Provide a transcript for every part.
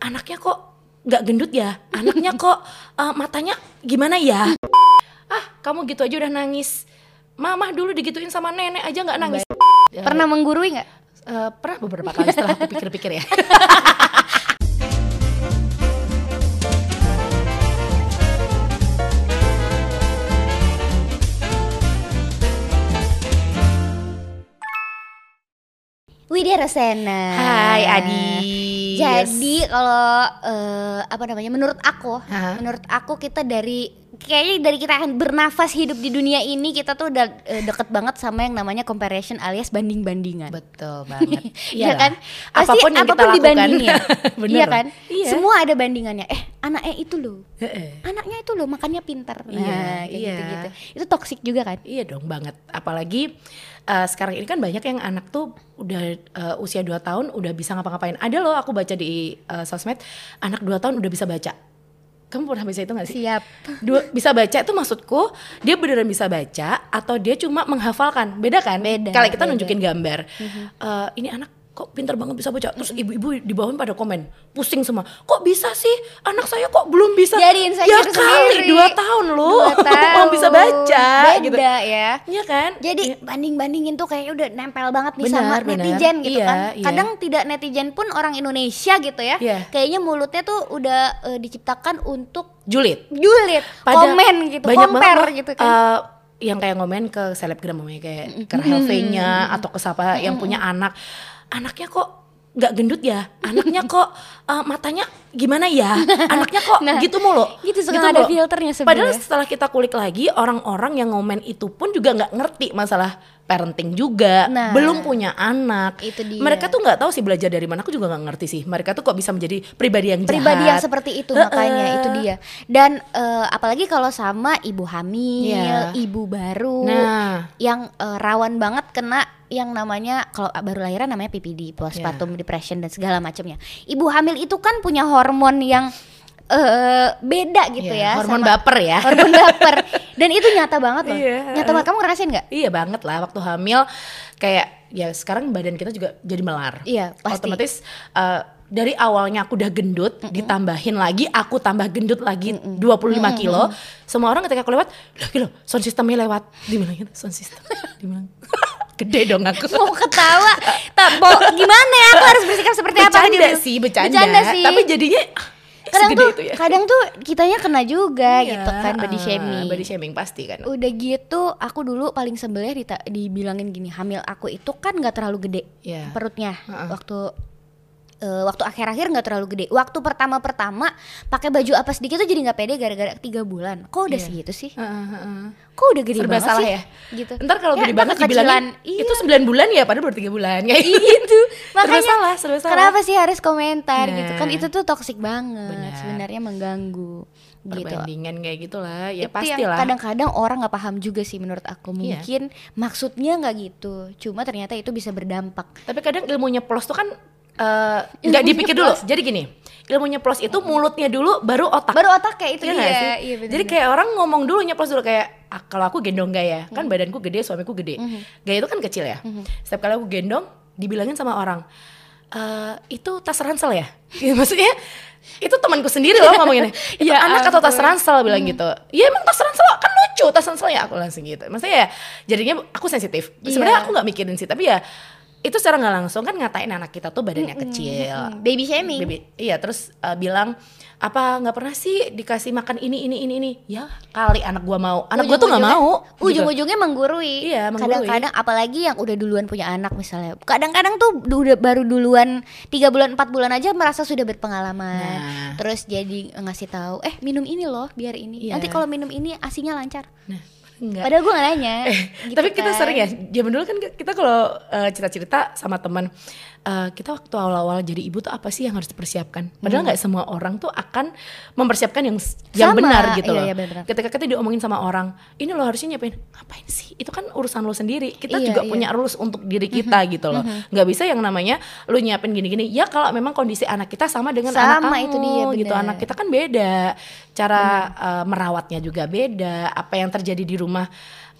anaknya kok nggak gendut ya? Anaknya kok uh, matanya gimana ya? Ah kamu gitu aja udah nangis. Mama dulu digituin sama nenek aja nggak nangis. Pernah menggurui nggak? Eh, pernah beberapa kali setelah aku pikir-pikir ya. Widya Rosena. Hai Adi Jadi kalau eh, apa namanya? Menurut aku, Hah? menurut aku kita dari kayaknya dari kita bernafas hidup di dunia ini kita tuh udah eh, deket banget sama yang namanya comparison alias banding-bandingan. betul banget Iya kan? Pasti apa pun yang kita apa pun lakukan dibandingin ya. Bener. iya kan? iya Semua ada bandingannya. Eh, anaknya itu loh. Anaknya itu loh makannya pintar. Nah, Iya, kayak iya. gitu-gitu. Itu toksik juga kan? Iya dong banget. Apalagi eh, sekarang ini kan banyak yang anak tuh udah eh, usia 2 tahun udah bisa ngapa-ngapain. Ada loh aku baca di eh, sosmed anak 2 tahun udah bisa baca. Kamu pernah baca itu gak sih? Siap. Dua, bisa baca itu maksudku dia beneran bisa baca atau dia cuma menghafalkan. Beda kan? Beda, Kalau kita beda. Nunjukin gambar. eh, ini anak kok pintar banget bisa baca. Terus ibu-ibu di bawah pada komen, pusing semua. Kok bisa sih? Anak saya kok belum bisa? Jadiin saya ya kali sendiri. dua tahun Dua tahun. mau bisa baca Beda gitu. ya. Iya kan? Jadi Iya. banding-bandingin tuh kayaknya udah nempel banget nih Benar, sama benar. netizen gitu Iya, kan. iya. Kadang tidak netizen pun orang Indonesia gitu ya. Iya. Kayaknya mulutnya tuh udah eh, diciptakan untuk julid. julid, Pada- komen gitu, banyak compare banget, gitu kan. eh, yang kayak ngomen ke selebgram namanya kayak ke Rahel V-nya atau ke siapa yang punya anak. Anaknya kok nggak gendut ya? Anaknya kok eh, matanya gimana ya? Anaknya kok Nah, gitu mulu. gitu suka ada mulu. filternya Padahal sebenarnya. setelah kita kulik lagi orang-orang yang ngomen itu pun juga nggak ngerti masalah parenting juga, Nah. belum punya anak. Itu dia. Mereka tuh nggak tahu sih belajar dari mana. Aku juga nggak ngerti sih. Mereka tuh kok bisa menjadi pribadi yang jahat. pribadi yang seperti itu Heeh. makanya itu dia dan eh, apalagi kalau sama ibu hamil Iya. ibu baru Nah. yang eh, rawan banget kena yang namanya kalau baru lahiran namanya PPD postpartum depression dan segala macamnya ibu hamil itu kan punya hormon yang eh, beda gitu Iya, ya hormon sama- baper ya. hormon baper dan itu nyata banget loh Iya. nyata banget kamu ngerasain nggak Iya banget lah waktu hamil kayak ya sekarang badan kita juga jadi melar. Iya, pasti. Otomatis eh, dari awalnya aku udah gendut, ditambahin lagi aku tambah gendut lagi 25 kilo. Semua orang ketika aku lewat, loh kilo sound systemnya lewat. Dibilang gitu, sound system. Dibilang gede dong aku. mau ketawa tak Bo, gimana ya aku harus bersikap seperti apa bercanda gitu. sih, bercanda. bercanda sih Tapi jadinya kadang tuh itu ya. kadang tuh kitanya kena juga Iya, gitu kan body ah, shaming Body shaming pasti kan. udah gitu aku dulu paling sebelnya dibilangin gini hamil aku itu kan nggak terlalu gede Iya. perutnya Heeh. waktu eh, waktu akhir-akhir nggak terlalu gede. Waktu pertama-pertama pakai baju apa sedikit tuh jadi nggak pede gara-gara tiga bulan. Kok udah Iya. segitu sih? Heeh, heeh. kok udah gede serba banget salah sih? ya? Gitu. Ntar kalau Ya, gede banget dibilangin Iya. itu 9 bulan ya padahal baru 3 bulan. Kayak gitu makanya serba salah, serba salah. kenapa sih harus komentar Nah. gitu? Kan itu tuh toksik banget. Benar. sebenarnya mengganggu. Gitu. Perbandingan kayak gitulah. Ya itu pasti yang lah kadang-kadang orang nggak paham juga sih menurut aku. Iya. mungkin maksudnya nggak gitu. Cuma ternyata itu bisa berdampak. Tapi kadang ilmunya plus tuh kan eh, nggak dipikir dulu? jadi gini ilmunya plus itu mulutnya dulu baru otak. Baru otak kayak itu Iya dia. sih? iya bener jadi kayak orang ngomong dulu nyeplos dulu kayak ah, kalau aku gendong gaya kan badanku gede suamiku gede. Gaya itu kan kecil ya? Setiap kali aku gendong dibilangin sama orang "Eh, itu tas ransel ya? Gitu, maksudnya itu temanku sendiri loh ngomonginnya. Itu Ya anak atau tas ransel bilang gitu. Ya emang tas ransel kan lucu tas ransel ya aku langsung gitu. Maksudnya ya jadinya aku sensitif. Sebenarnya Iya. aku nggak mikirin sih tapi ya itu secara nggak langsung kan ngatain anak kita tuh badannya kecil. Hmm, baby shaming. Baby- iya terus uh, bilang apa nggak pernah sih dikasih makan ini ini ini ini? Ya kali anak gua mau. Anak gua tuh nggak mau gitu. ujung-ujungnya menggurui. Iya, kadang-kadang apalagi yang udah duluan punya anak misalnya. Kadang-kadang tuh udah baru duluan tiga bulan empat bulan aja merasa sudah berpengalaman. Nah. terus jadi ngasih tahu eh minum ini loh biar ini. Iya. nanti kalau minum ini asinya lancar. Nah enggak padahal gue gak nanya Eh, gitu tapi kita kan. sering ya zaman dulu kan kita kalau uh, cerita-cerita sama teman uh, kita waktu awal-awal jadi ibu tuh apa sih yang harus dipersiapkan? Padahal nggak semua orang tuh akan mempersiapkan yang yang Hmm. Sama, benar gitu iya, loh. iya, benar-benar. ketika kita diomongin sama orang ini lo harusnya nyiapin. Ngapain sih? Itu kan urusan lo sendiri. Kita Iya, juga iya. Punya rules untuk diri kita gitu loh. nggak bisa yang namanya lo nyiapin gini-gini. Ya kalau memang kondisi anak kita sama dengan anak Sama, kamu itu dia, gitu. benar. anak kita kan beda. Cara uh, merawatnya juga beda. Apa yang terjadi di rumah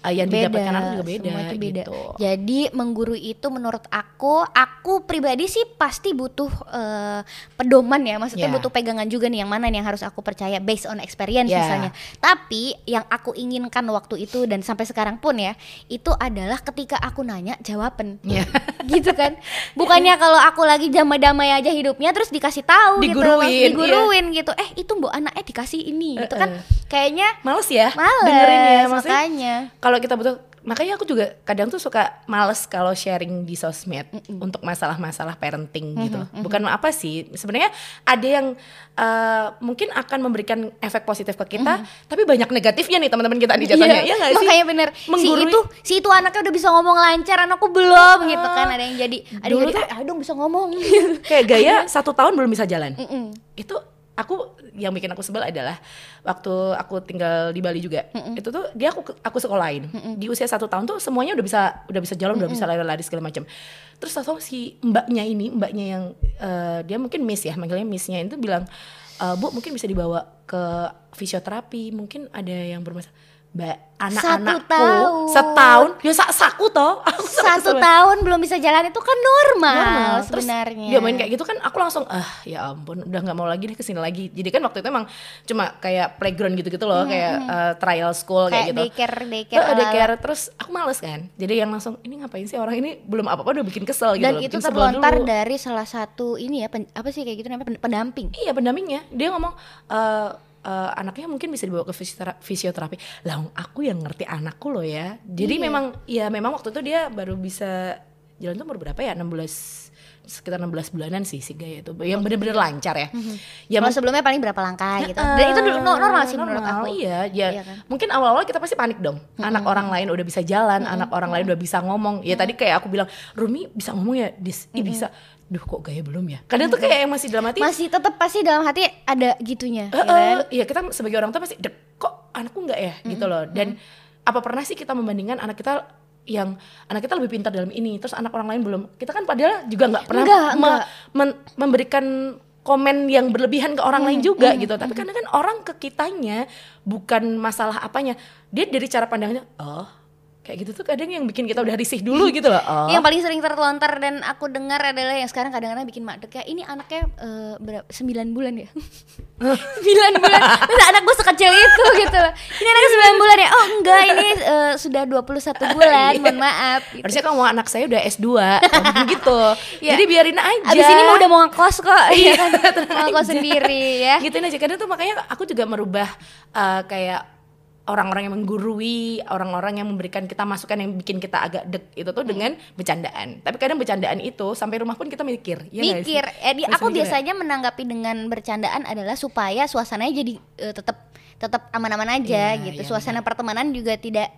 uh, yang didapatkan anak juga beda, semua itu beda. gitu. Jadi mengguru itu menurut aku, aku pribadi sih pasti butuh eh, pedoman ya, maksudnya Yeah. butuh pegangan juga nih yang mana nih yang harus aku percaya based on experience Yeah. misalnya. Tapi yang aku inginkan waktu itu dan sampai sekarang pun ya, itu adalah ketika aku nanya jawaban. Iya. gitu kan. Bukannya kalau aku lagi damai-damai aja hidupnya terus dikasih tahu gitu, Diguruin, langsung diguruin gitu. Eh, itu Mbok anaknya dikasih ini gitu kan. Kayaknya Males ya males dengerinnya maksudnya makanya. Kalau kita butuh makanya aku juga kadang tuh suka males kalau sharing di sosmed untuk masalah-masalah parenting gitu. bukan apa sih sebenarnya ada yang eh, mungkin akan memberikan efek positif ke kita tapi banyak negatifnya nih teman-teman kita di jatuhnya ya nggak sih? Makanya bener si Menggurui- itu si itu anaknya udah bisa ngomong lancar, anakku belum gitu kan. Ada yang jadi ada yang jadi "Ah, dong bisa ngomong. kayak gaya satu tahun belum bisa jalan. Mm-mm. itu aku yang bikin aku sebel adalah waktu aku tinggal di Bali juga itu tuh dia aku aku sekolahin. Di usia satu tahun tuh semuanya udah bisa udah bisa jalan udah bisa lari-lari segala macam. Terus tahu si mbaknya ini mbaknya yang eh, dia mungkin miss ya manggilnya missnya itu bilang "Eh, bu mungkin bisa dibawa ke fisioterapi mungkin ada yang bermasalah mbak anak-anakku tahun. setahun ya sak saku toh aku Satu banget. tahun belum bisa jalan itu kan normal, Normal. Sebenarnya. dia main kayak gitu kan aku langsung ah ya ampun udah nggak mau lagi deh ke sini lagi jadi kan waktu itu emang cuma kayak playground gitu-gitu loh kayak eh, trial school kayak, kayak gitu daycare daycare, ala-ala. daycare terus aku males kan jadi yang langsung ini ngapain sih orang ini belum apa-apa udah bikin kesel gitu dan loh, itu terlontar dulu. dari salah satu ini ya pen- apa sih kayak gitu namanya pen- pendamping. Iya pendampingnya dia ngomong eh, eh, anaknya mungkin bisa dibawa ke fisiotera- fisioterapi. Lah aku yang ngerti anakku loh ya. Jadi Iya. memang ya memang waktu itu dia baru bisa jalan tuh umur berapa ya? 16 sekitar 16 bulanan sih si Gaya itu. Yang bener-bener lancar ya. Ya Kalau sebelumnya paling berapa langkah gitu. Dan itu dulu no- normal sih menurut normal, aku. Iya, ya. Iya kan? Mungkin awal-awal kita pasti panik dong. Anak orang lain udah bisa jalan, anak orang lain udah bisa ngomong. Ya tadi kayak aku bilang, "Rumi bisa ngomong ya, Dis?" Ih, bisa. Duh, kok gaya belum ya? Kadang tuh kayak yang masih dalam hati, Masih tetap pasti dalam hati ada gitunya, "Eh, ya kan? Iya kita sebagai orang tua pasti "Dek, kok anakku nggak ya? Gitu loh. Dan apa pernah sih kita membandingkan anak kita yang anak kita lebih pintar dalam ini terus anak orang lain belum? Kita kan padahal juga nggak pernah Enggak, me- enggak. men- memberikan komen yang berlebihan ke orang lain juga gitu. Tapi kadang kan orang ke kitanya bukan masalah apanya. Dia dari cara pandangnya oh kayak gitu tuh kadang yang bikin kita udah risih dulu gitu loh oh Yang paling sering terlontar dan aku dengar adalah yang sekarang kadang-kadang bikin madek ya. Ini anaknya eh, berapa? 9 bulan ya? 9 bulan. Masa anak gue sekecil itu gitu loh. Ini anaknya 9 bulan ya? Oh enggak, ini eh, sudah 21 bulan. Mohon maaf. Gitu. harusnya kamu anak saya udah S2 gitu Ya. jadi biarin aja Abis ini mau udah mau ngekos kok, iya kan? Mau ngekos sendiri ya. gituin aja kadang tuh makanya aku juga merubah uh, kayak orang-orang yang menggurui, orang-orang yang memberikan kita masukan yang bikin kita agak dek itu tuh dengan bercandaan. Tapi kadang bercandaan itu sampai rumah pun kita mikir, ya mikir. Eh, di- aku mikir biasanya menanggapi dengan bercandaan adalah supaya suasananya jadi eh, tetap tetap aman-aman aja Iya, gitu. iya, suasana pertemanan juga tidak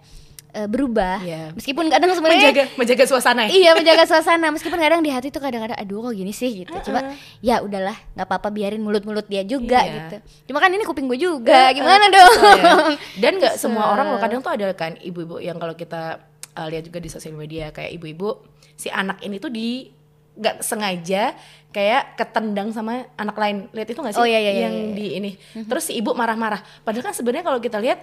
eh, berubah. Iya. meskipun kadang sebenarnya menjaga menjaga suasana ya. iya menjaga suasana. Meskipun kadang di hati tuh kadang-kadang aduh kok gini sih? gitu. Cuma ya udahlah nggak apa-apa biarin mulut-mulut dia juga Iya. gitu. Cuma kan ini kuping gue juga gimana Kesel dong? Ya. Dan nggak semua Kesel. orang loh kadang tuh ada kan ibu-ibu yang kalau kita uh, lihat juga di sosial media kayak ibu-ibu si anak ini tuh di nggak sengaja kayak ketendang sama anak lain. Lihat itu nggak sih? Oh, iya, iya, iya, yang iya, iya. di ini. Terus si ibu marah-marah. Padahal kan sebenarnya kalau kita lihat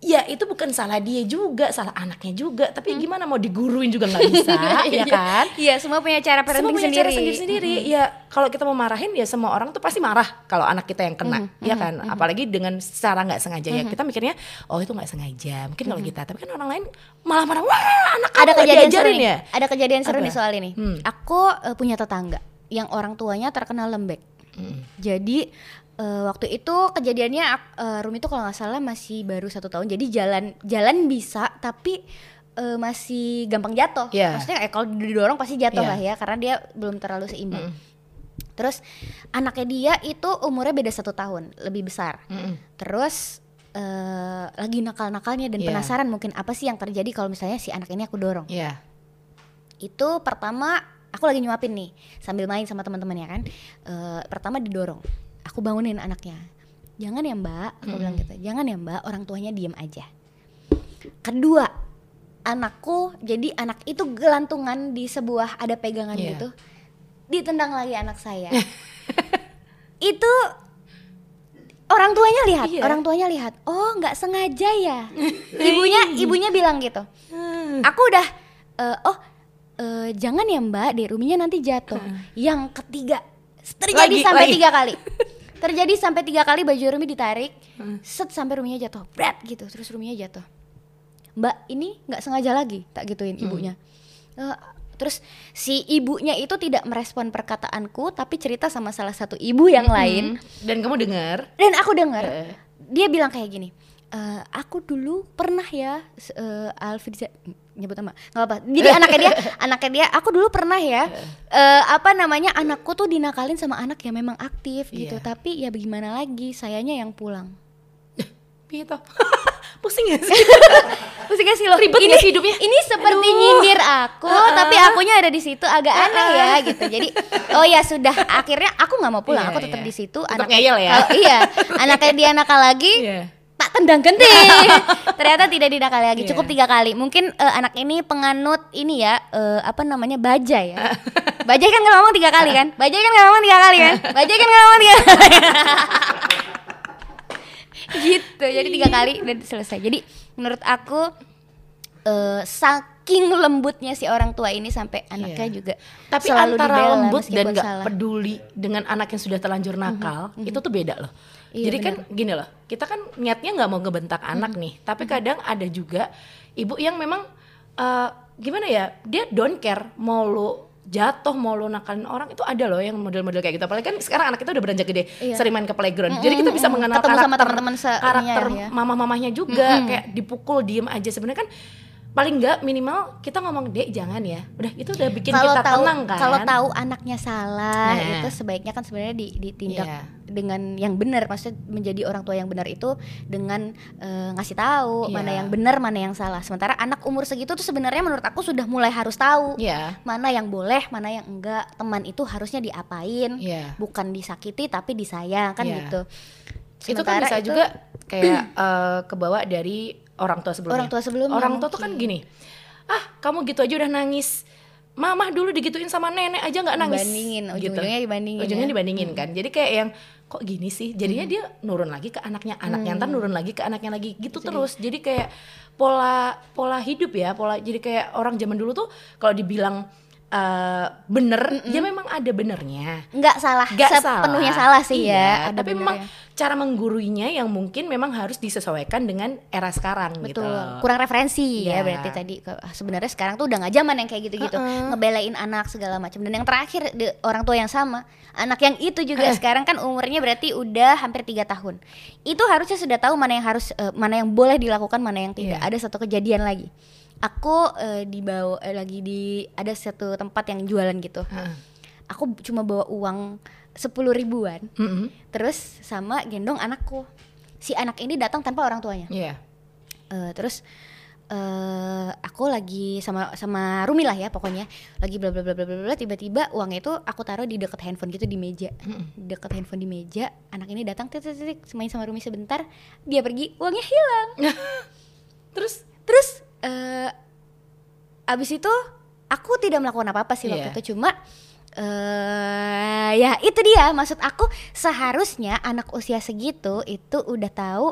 ya itu bukan salah dia juga salah anaknya juga tapi gimana mau diguruin juga nggak bisa ya kan iya semua punya cara semua parenting punya sendiri cara sendiri-sendiri. Ya kalau kita mau marahin ya semua orang tuh pasti marah kalau anak kita yang kena, ya kan. Apalagi dengan secara nggak sengaja ya. Kita mikirnya oh itu nggak sengaja. Mungkin kalau kita, tapi kan orang lain malah marah wah anak kamu ada kejadian seru nih. ya. Ada kejadian seru Apa? nih soal ini. Hmm. Aku eh, punya tetangga yang orang tuanya terkena lembek. Jadi eh, waktu itu kejadiannya ak- eh, Rumi itu kalau nggak salah masih baru satu tahun. Jadi jalan jalan bisa tapi eh, masih gampang jatuh. Iya. Maksudnya eh, kalau didorong pasti jatuh Iya. lah ya karena dia belum terlalu seimbang. Terus anaknya dia itu umurnya beda satu tahun lebih besar. Mm-mm. Terus eh, lagi nakal-nakalnya dan Iya. penasaran mungkin apa sih yang terjadi kalau misalnya si anak ini aku dorong Iya. itu pertama aku lagi nyuapin nih sambil main sama teman-teman ya kan Eh, pertama didorong aku bangunin anaknya jangan ya mbak aku bilang gitu jangan ya mbak orang tuanya diem aja kedua anakku jadi anak itu gelantungan di sebuah ada pegangan Iya. orang tuanya lihat, Iya. orang tuanya lihat. Oh, nggak sengaja ya. ibunya, ibunya bilang gitu. Aku udah, eh, oh, eh, jangan ya Mbak, deh ruminya nanti jatuh. Yang ketiga terjadi Lagi, sampai lagi. tiga kali. Terjadi sampai tiga kali baju Rumi ditarik, set sampai ruminya jatuh, berat gitu, terus ruminya jatuh. Mbak ini nggak sengaja lagi, tak gituin ibunya. Eh, terus si ibunya itu tidak merespon perkataanku, tapi cerita sama salah satu ibu yang lain. Dan kamu dengar? Dan aku dengar Eh. dia bilang kayak gini. "Eh, aku dulu pernah ya eh, Alfriza nyebut nama nggak apa jadi anaknya dia anaknya dia aku dulu pernah ya eh, apa namanya anakku tuh dinakalin sama anak yang memang aktif gitu Iya. tapi ya bagaimana lagi sayanya yang pulang toh? Pusing ya sih? Pusing gak sih lo? Ribet ini, hidupnya? Ini seperti Aduh. nyindir aku, tapi akunya ada di situ agak aneh ya gitu. Jadi, oh ya sudah, akhirnya aku nggak mau pulang, Iya, aku tetap iya. di situ. Ngeyel ya? kalau- iya, anaknya dia nakal lagi, Iya. Tak tendang genting. Ternyata tidak didakali lagi, Iya. cukup tiga kali. Mungkin eh, anak ini penganut ini ya, eh, apa namanya bajai ya. Bajai kan nggak ngomong tiga kali kan? Bajai kan nggak ngomong tiga kali kan? Bajai kan nggak ngomong tiga kali. gitu, jadi tiga kali dan selesai. Jadi menurut aku eh, saking lembutnya si orang tua ini sampai anaknya Iya. juga Tapi selalu antara dibela lembut dan meskipun gak salah. peduli dengan anak yang sudah terlanjur nakal, itu tuh beda loh. Iya, Jadi kan gini loh, kita kan niatnya nggak mau ngebentak anak nih, tapi kadang ada juga ibu yang memang eh, gimana ya, dia don't care mau lu jatuh mau lu nakalin orang itu ada loh yang model-model kayak gitu. Apalagi kan sekarang anak kita udah beranjak gede, Iya. sering main ke playground. Jadi kita bisa mengenal Ketemu sama karakter teman-teman se- karakter ininya ya. mamah-mamahnya juga kayak dipukul diem aja sebenarnya kan paling nggak minimal kita ngomong dek jangan ya udah itu udah bikin kalau kita tahu tenang kan kalau tahu anaknya salah Nah. itu sebaiknya kan sebenarnya di- ditindak Iya. dengan yang benar maksudnya menjadi orang tua yang benar itu dengan eh, ngasih tahu Iya. mana yang benar mana yang salah sementara anak umur segitu tuh sebenarnya menurut aku sudah mulai harus tahu Iya. mana yang boleh mana yang enggak teman itu harusnya diapain Iya. bukan disakiti tapi disayang kan Iya. gitu itu kan Sementara bisa juga kayak eh, kebawa dari orang tua sebelumnya. Orang tua sebelumnya Orang tua tuh kan gini, ah kamu gitu aja udah nangis. Mamah dulu digituin sama nenek aja nggak nangis. Dibandingin, Gitu. ujung-ujungnya dibandingin Ujungnya ya. dibandingin kan. Jadi kayak yang kok gini sih. Jadinya dia nurun lagi ke anaknya, anaknya ntar nurun lagi ke anaknya lagi gitu terus. Jadi kayak pola pola hidup ya, pola jadi kayak orang zaman dulu tuh kalau dibilang eh, bener, ya memang ada benernya. nggak salah Gak sepenuhnya salah. salah sih Iya, ya ada tapi memang benernya. cara mengguruinya yang mungkin memang harus disesuaikan dengan era sekarang gitu. Betul, kurang referensi Iya. ya berarti tadi ah, sebenarnya sekarang tuh udah nggak zaman yang kayak gitu-gitu ngebelain anak segala macam dan yang terakhir di- orang tua yang sama anak yang itu juga sekarang kan umurnya berarti udah hampir tiga tahun itu harusnya sudah tahu mana yang harus eh, mana yang boleh dilakukan mana yang tidak Iya. ada satu kejadian lagi aku eh, dibawa eh, lagi di ada satu tempat yang jualan gitu. Heeh. aku cuma bawa uang sepuluh ribuan. Mm-mm. terus sama gendong anakku. Si anak ini datang tanpa orang tuanya. Iya. Eh, terus eh aku lagi sama sama Rumi lah ya pokoknya. Lagi bla bla bla bla bla tiba-tiba uangnya itu aku taruh di deket handphone gitu di meja. Di deket handphone di meja anak ini datang titik titik main sama Rumi sebentar. Dia pergi uangnya hilang. Terus? Terus eh abis itu aku tidak melakukan apa apa sih waktu Iya. itu cuma eh ya itu dia maksud aku seharusnya anak usia segitu itu udah tahu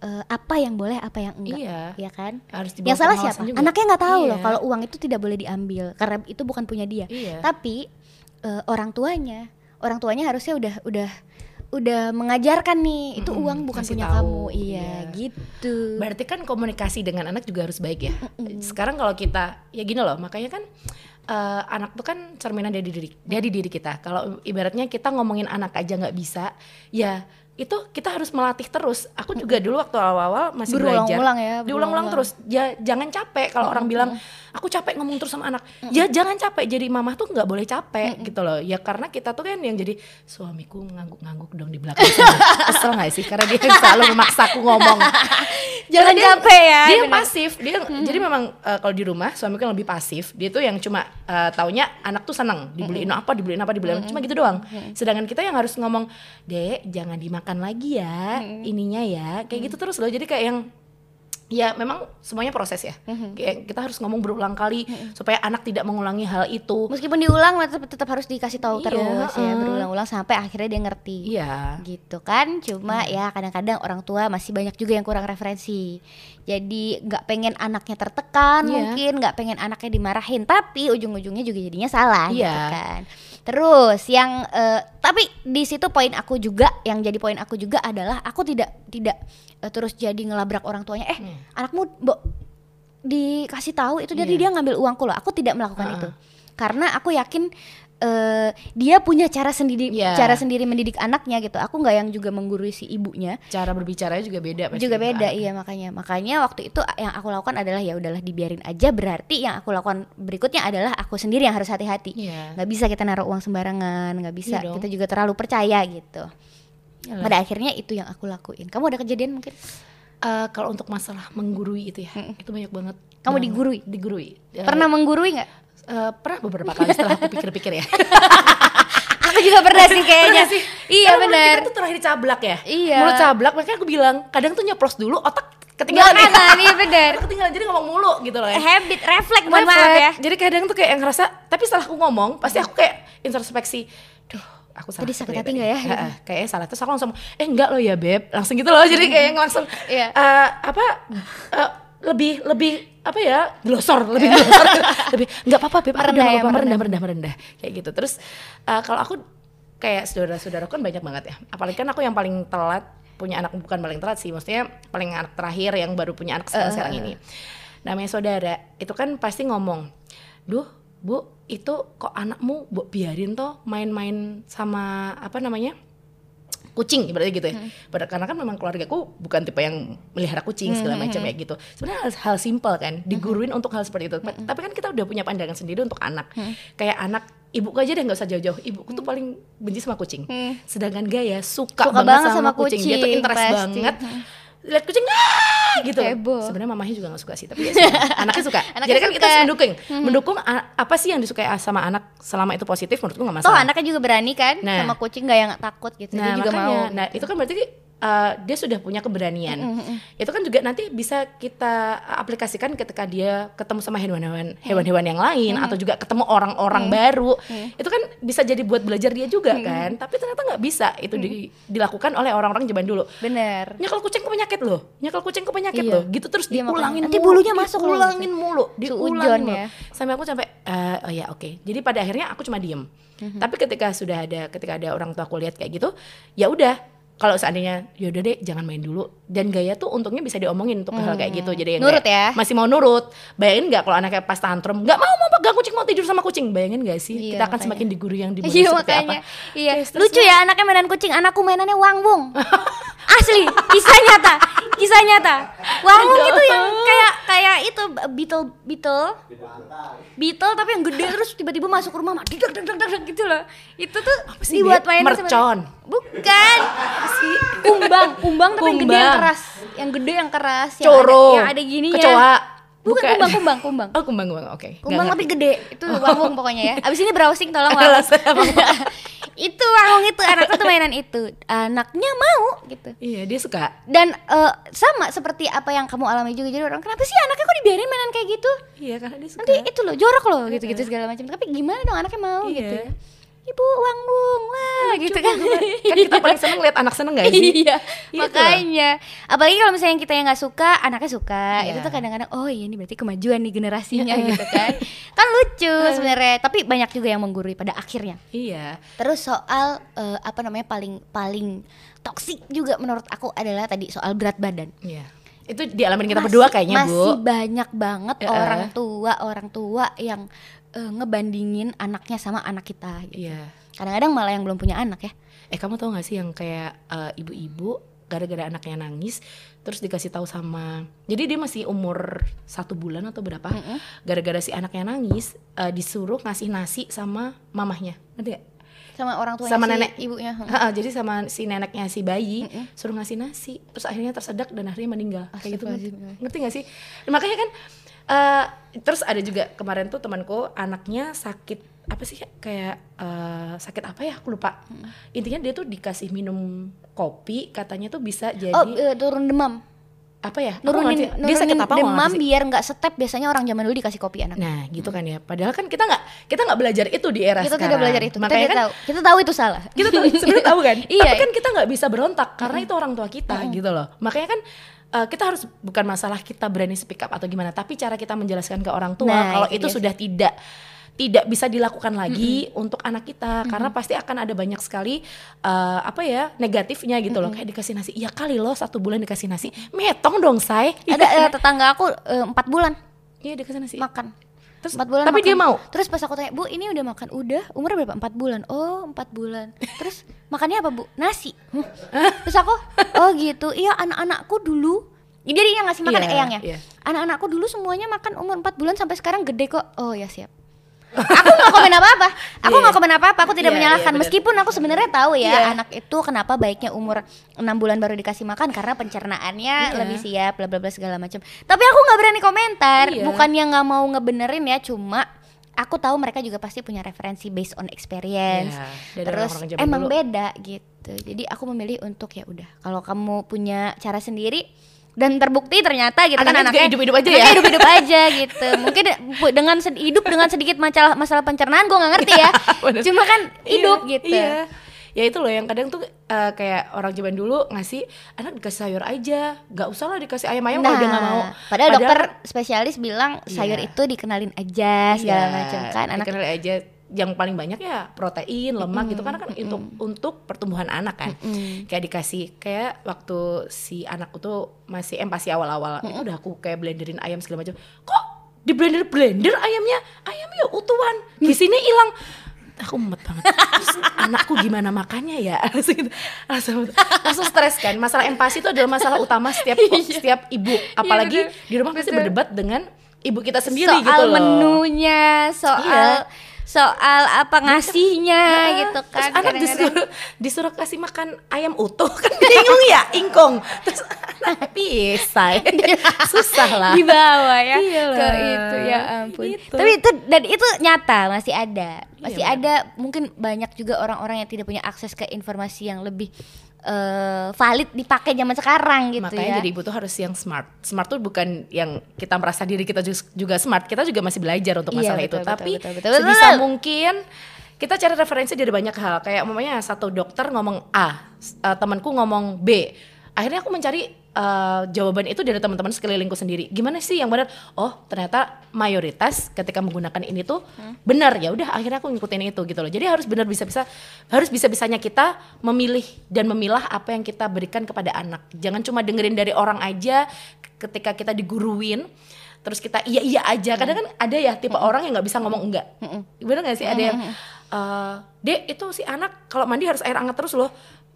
eh, apa yang boleh apa yang enggak Iya. ya kan harus yang salah siapa juga. anaknya nggak tahu loh Iya. kalau uang itu tidak boleh diambil karena itu bukan punya dia Iya. tapi eh, orang tuanya orang tuanya harusnya udah udah udah mengajarkan nih itu Mm-mm, uang bukan punya tahu, kamu iya iya. gitu Berarti kan komunikasi dengan anak juga harus baik ya. Sekarang kalau kita ya gini loh, makanya kan eh, anak tuh kan cerminan dari diri dari diri kita. Kalau ibaratnya kita ngomongin anak aja nggak bisa, ya itu kita harus melatih terus. Aku juga dulu waktu awal-awal masih belajar, Berulang-ulang ya, diulang-ulang terus. Ya jangan capek kalau orang bilang aku capek ngomong terus sama anak. Ya jangan capek. Jadi mamah tuh nggak boleh capek gitu loh. Ya karena kita tuh kan yang jadi suamiku ngangguk-ngangguk dong di belakang. Kesel nggak sih? Karena dia selalu memaksaku ngomong. Jangan dia- capek ya, Dia bener. pasif. Dia jadi memang eh, kalau di rumah suamiku yang lebih pasif. Dia tuh yang cuma eh, taunya anak tuh seneng dibeliin apa, dibeliin apa, dibeliin apa. cuma gitu doang. Sedangkan kita yang harus ngomong, "Dek, jangan dimakan lagi ya ininya ya." Kayak gitu terus loh. Jadi kayak yang ya memang semuanya proses ya. Kayak kita harus ngomong berulang kali supaya anak tidak mengulangi hal itu. Meskipun diulang tetap tetap harus dikasih tahu Iya, terus ya berulang-ulang sampai akhirnya dia ngerti. Iya. gitu kan cuma ya kadang-kadang orang tua masih banyak juga yang kurang referensi jadi nggak pengen anaknya tertekan Iya. mungkin nggak pengen anaknya dimarahin tapi ujung-ujungnya juga jadinya salah gitu Iya. kan terus yang eh, tapi di situ poin aku juga yang jadi poin aku juga adalah aku tidak tidak eh, terus jadi ngelabrak orang tuanya eh Hmm. anakmu bo, dikasih tahu itu jadi Iya. dia ngambil uangku loh aku tidak melakukan Ha-ha. itu karena aku yakin eh, dia punya cara sendiri Iya. cara sendiri mendidik anaknya gitu aku nggak yang juga menggurui si ibunya Cara berbicaranya juga beda pasti juga beda anak. iya makanya makanya waktu itu yang aku lakukan adalah ya udahlah dibiarin aja berarti yang aku lakukan berikutnya adalah aku sendiri yang harus hati-hati Iya. nggak bisa kita naruh uang sembarangan nggak bisa dong. kita juga terlalu percaya gitu Iyalah. pada akhirnya itu yang aku lakuin kamu ada kejadian mungkin Eh, kalau untuk masalah menggurui itu ya, itu banyak banget. Kamu digurui? Digurui. Eh, pernah menggurui nggak eh, pernah beberapa kali setelah aku pikir-pikir ya. aku juga pernah sih kayaknya Pernah sih. iya benar Kita tuh terakhir cablak ya. Iya. Mulut cablak, makanya aku bilang kadang tuh nyeplos dulu, otak ketinggalan ya. Iya benar Otak ketinggalan jadi ngomong mulu gitu loh ya. habit refleks mohon maaf ya Jadi kadang tuh kayak yang ngerasa, tapi setelah aku ngomong, pasti aku kayak introspeksi. Duh, aku salah. Tadi sakit hati nggak ya? Heeh, kayaknya salah. Terus aku langsung, eh enggak loh ya beb. Langsung gitu loh. Jadi kayak yang langsung, Iya. eh, apa, eh, lebih, lebih, apa ya, glosor, lebih glosor. lebih, enggak apa-apa beb, aku Merendah udah ya, apa-apa, merendah. merendah, merendah. Kayak gitu. Terus eh, kalau aku, kayak saudara-saudara kan banyak banget ya. Apalagi kan aku yang paling telat, punya anak bukan paling telat sih, maksudnya paling anak terakhir yang baru punya anak sekarang, sekarang ini. Namanya saudara, itu kan pasti ngomong, duh bu itu kok anakmu bu biarin toh main-main sama apa namanya kucing ibaratnya gitu ya. Pada- Karena kan memang keluargaku bukan tipe yang melihara kucing segala macam ya gitu. Sebenarnya hal, hal simpel kan, diguruin untuk hal seperti itu. Pa- Tapi kan kita udah punya pandangan sendiri untuk anak. Kayak anak ibuku aja deh nggak usah jauh-jauh. Ibuku tuh paling benci sama kucing. Sedangkan Gaya suka, Suka banget sama kucing. Dia tuh kucing, interest pasti. banget. Lihat kucing ah gitu. Sebenarnya mamahnya juga nggak suka sih, tapi ya suka. anaknya suka. Anaknya Jadi kan kita suka. harus mendukung. Mendukung a- apa sih yang disukai sama anak selama itu positif menurutku nggak Toh masalah. anaknya juga berani kan Nah. sama kucing gak yang takut gitu dia Nah, juga makanya, mau nah itu kan berarti uh, dia sudah punya keberanian. Itu kan juga nanti bisa kita aplikasikan ketika dia ketemu sama hewan-hewan hewan-hewan yang lain atau juga ketemu orang-orang baru. Itu kan bisa jadi buat belajar dia juga kan. Tapi ternyata nggak bisa itu di- dilakukan oleh orang-orang zaman dulu. bener Nyekel kucing ke penyakit loh, nyekel kucing ke penyakit Iya. loh. Gitu terus Iya, diulangin makanya. Nanti mulu, bulunya masuk diulangin mulu, diulangin mulu. ya. Sampai aku sampai eh, oh ya oke. Jadi pada akhirnya aku cuma diem. Mhm. Tapi ketika sudah ada ketika ada orang tua aku lihat kayak gitu, ya udah kalau seandainya yaudah deh jangan main dulu. Dan gaya tuh untungnya bisa diomongin untuk hal kayak gitu. Jadi yang Hmm. Nurut kayak ya? masih mau nurut. Bayangin nggak kalau anaknya pas tantrum nggak mau mau pegang kucing mau tidur sama kucing. Bayangin gak sih? Iya, kita akan makanya. semakin diguru yang di Iya seperti makanya. Apa Iya Kayak Lucu ya anaknya mainan kucing Anakku mainannya wangbung Asli Kisah nyata Kisah nyata. Wangbung itu yang kayak Kayak itu Beetle Beetle. Beetle tapi yang gede Terus tiba-tiba masuk rumah Didak dak dak dak gitu loh. Itu tuh sih, Dibuat mainan sama- Mercon. Bukan. Kumbang. Kumbang tapi yang gede yang Kumbang. keras. Yang gede yang keras yang Coro. ada, Yang ada gininya Kecoa. Bukan, Bukan. kumbang kumbang kumbang. Oh kumbang kumbang. Oke. Nggak Kumbang tapi gede. Itu wangung pokoknya ya. Abis ini browsing tolong wangung Itu wangung itu Anakku tuh mainan itu. Anaknya mau gitu. Iya dia suka. Dan eh, sama seperti apa yang kamu alami juga. Jadi orang kenapa sih anaknya kok dibiarin mainan kayak gitu? Iya karena dia suka. Nanti itu loh jorok loh gitu-gitu segala macam. Tapi gimana dong anaknya mau Iya. gitu Ibu wangung Wah gitu kan kan kita paling seneng lihat anak seneng gak sih iya, Iya, makanya. Apalagi kalau misalnya kita yang nggak suka, anaknya suka. Iya. Itu tuh kadang-kadang, oh iya ini berarti kemajuan nih generasinya gitu kan. Kan lucu sebenarnya. Tapi banyak juga yang menggurui pada akhirnya. iya Terus soal eh, apa namanya paling paling toksik juga menurut aku adalah tadi soal berat badan. iya itu dialamin kita Masih- berdua kayaknya masih bu banyak banget Ya. orang tua orang tua yang eh, ngebandingin anaknya sama anak kita. Gitu. iya Kadang-kadang malah yang belum punya anak ya. eh kamu tau gak sih yang kayak eh, ibu-ibu gara-gara anaknya nangis terus dikasih tahu sama jadi dia masih umur satu bulan atau berapa gara-gara si anaknya nangis eh, disuruh ngasih nasi sama mamahnya gak? Sama orang tuanya Sama si nenek. ibunya. Ha-ha, jadi sama si neneknya si bayi suruh ngasih nasi terus akhirnya tersedak dan akhirnya meninggal kayak gitu ngerti gak sih makanya kan eh, terus ada juga kemarin tuh temanku anaknya sakit apa sih kayak eh, sakit apa ya aku lupa. Intinya dia tuh dikasih minum kopi katanya tuh bisa jadi Oh, eh, turun demam. apa ya? Nurunin ngerti, dia sakit nurunin apa demam biar nggak step biasanya orang zaman dulu dikasih kopi anak nah gitu kan ya. Padahal kan kita nggak kita nggak belajar itu di era kita sekarang. tidak belajar itu. Kita makanya tidak kan tahu. Kita tahu itu salah. Kita tuh sebenarnya tahu kan? Iya. tapi kan kita nggak bisa berontak karena itu orang tua kita gitu loh. Makanya kan eh, kita harus bukan masalah kita berani speak up atau gimana tapi cara kita menjelaskan ke orang tua Nah, kalau itu itu sudah tidak tidak bisa dilakukan lagi untuk anak kita karena pasti akan ada banyak sekali eh, apa ya negatifnya gitu loh. Kayak dikasih nasi. Iya kali loh satu bulan dikasih nasi. Metong dong say. Ada eh, tetangga aku eh, empat bulan. Iya dikasih nasi. Makan Terus, empat bulan tapi dia makan. mau? Terus pas aku tanya bu ini udah makan udah? Umur berapa? Empat bulan. Oh empat bulan. Terus makannya apa bu? Nasi. Terus aku oh gitu. Iya anak-anakku dulu. Jadi yang ngasih makan Iya, eyangnya iya. anak-anakku dulu semuanya makan umur empat bulan sampai sekarang gede kok. Oh ya siap aku nggak komen apa-apa aku Iya. nggak komen apa-apa aku tidak Iya, menyalahkan benar. meskipun aku sebenarnya tahu ya Iya. anak itu kenapa baiknya umur enam bulan baru dikasih makan karena pencernaannya Iya. lebih siap bla bla bla segala macam tapi aku nggak berani komentar Iya. bukan yang nggak mau ngebenerin ya cuma aku tahu mereka juga pasti punya referensi based on experience dari terus orang-orang zaman emang dulu. beda gitu jadi aku memilih untuk ya udah kalau kamu punya cara sendiri dan terbukti ternyata gitu kan Anaknya juga anaknya hidup-hidup aja ya. hidup-hidup aja gitu mungkin dengan hidup dengan sedikit masalah masalah pencernaan gue nggak ngerti ya cuma kan hidup Iya, gitu Iya. Ya itu loh yang kadang tuh eh, kayak orang zaman dulu ngasih anak dikasih sayur aja, nggak usah lah dikasih ayam-ayam kalau dia nggak mau. Nah, padahal, dokter spesialis bilang sayur Iya. itu dikenalin aja segala Iya, macam kan anak dikenal aja yang paling banyak ya protein, lemak gitu karena kan untuk untuk pertumbuhan anak kan. Kayak dikasih kayak waktu si anakku tuh masih empasi awal-awal itu udah aku kayak blenderin ayam segala macam. Kok di blender blender ayamnya? Ayamnya utuhan, gizinya hilang. Aku mumet banget. Terus anakku gimana makannya ya? Langsung, langsung, langsung stres kan. Masalah empati itu adalah masalah utama setiap setiap ibu. Apalagi bener. di rumah pasti berdebat dengan ibu kita sendiri soal gitu loh. menunya soal Iya. Soal apa ngasihnya gitu Terus kan anak kadang-kadang. disuruh disuruh kasih makan ayam utuh kan bingung ya ingkong. Terus anak pisah. Susah lah. di bawah ya Iyalah. ke itu ya ampun Gitu. tapi itu dan itu nyata masih ada masih Iya, ada mungkin banyak juga orang-orang yang tidak punya akses ke informasi yang lebih eh, valid dipakai zaman sekarang gitu Makanya ya jadi ibu tuh harus yang smart. Smart tuh bukan yang kita merasa diri kita juga smart. Kita juga masih belajar untuk Iya, masalah betul, itu. betul, Tapi betul, betul, sebisa betul. mungkin kita cari referensi dari banyak hal. Kayak umpamanya satu dokter ngomong A, eh, temanku ngomong B. Akhirnya aku mencari eh, jawaban itu dari teman-teman sekelilingku sendiri. Gimana sih yang benar? Oh, ternyata mayoritas ketika menggunakan ini tuh Hmm. benar. Ya udah akhirnya aku ngikutin itu gitu loh. Jadi harus benar bisa-bisa harus bisa-bisanya kita memilih dan memilah apa yang kita berikan kepada anak. Jangan cuma dengerin dari orang aja ketika kita diguruin terus kita iya iya aja. Kadang kan ada ya tipe orang yang nggak bisa ngomong enggak. Bener gak sih ada yang eh Dek itu si anak kalau mandi harus air hangat terus loh.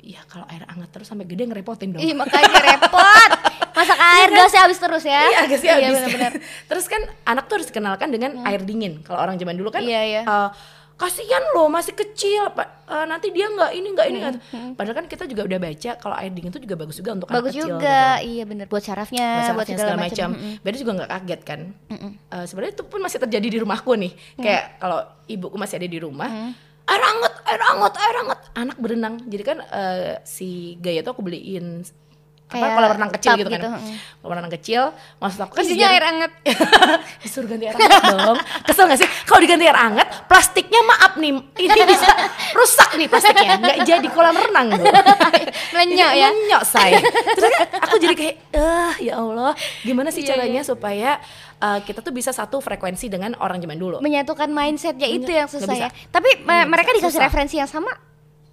Iya kalau air hangat terus sampai gede ngerepotin dong. Ih, makanya repot masak air gasnya habis terus ya Iya agak sih habis. benar-benar. Terus kan anak tuh harus dikenalkan dengan air dingin. Kalau orang zaman dulu kan Iya, iya. eh, kasihan loh masih kecil Pak. Eh, nanti dia nggak ini nggak ini nggak. Padahal kan kita juga udah baca kalau air dingin tuh juga bagus juga untuk bagus anak kecil. juga gitu. iya bener buat syarafnya Buat buat sarafnya segala macam Beda juga nggak kaget kan. Eh, Sebenarnya itu pun masih terjadi di rumahku nih. Kayak kalau ibuku masih ada di rumah, air hangat, air hangat, air hangat. Anak berenang. Jadi kan eh, si Gaya tuh aku beliin apa? Kayak kolam renang kecil gitu kan. gitu, mm. Kolam renang kecil. Maksud aku kan isinya biar- air hangat disuruh ganti air hangat dong. Kesel gak sih? Kalau diganti air hangat plastiknya maaf nih ini bisa rusak nih plastiknya. Nggak jadi kolam renang bu Melenyok ya? menyok saya. Terus kan aku jadi kayak eh ya Allah gimana sih Iya, caranya supaya uh, kita tuh bisa satu frekuensi dengan orang zaman dulu? Menyatukan mindsetnya itu yang susah ya. Tapi Nggak mereka dikasih susah. referensi yang sama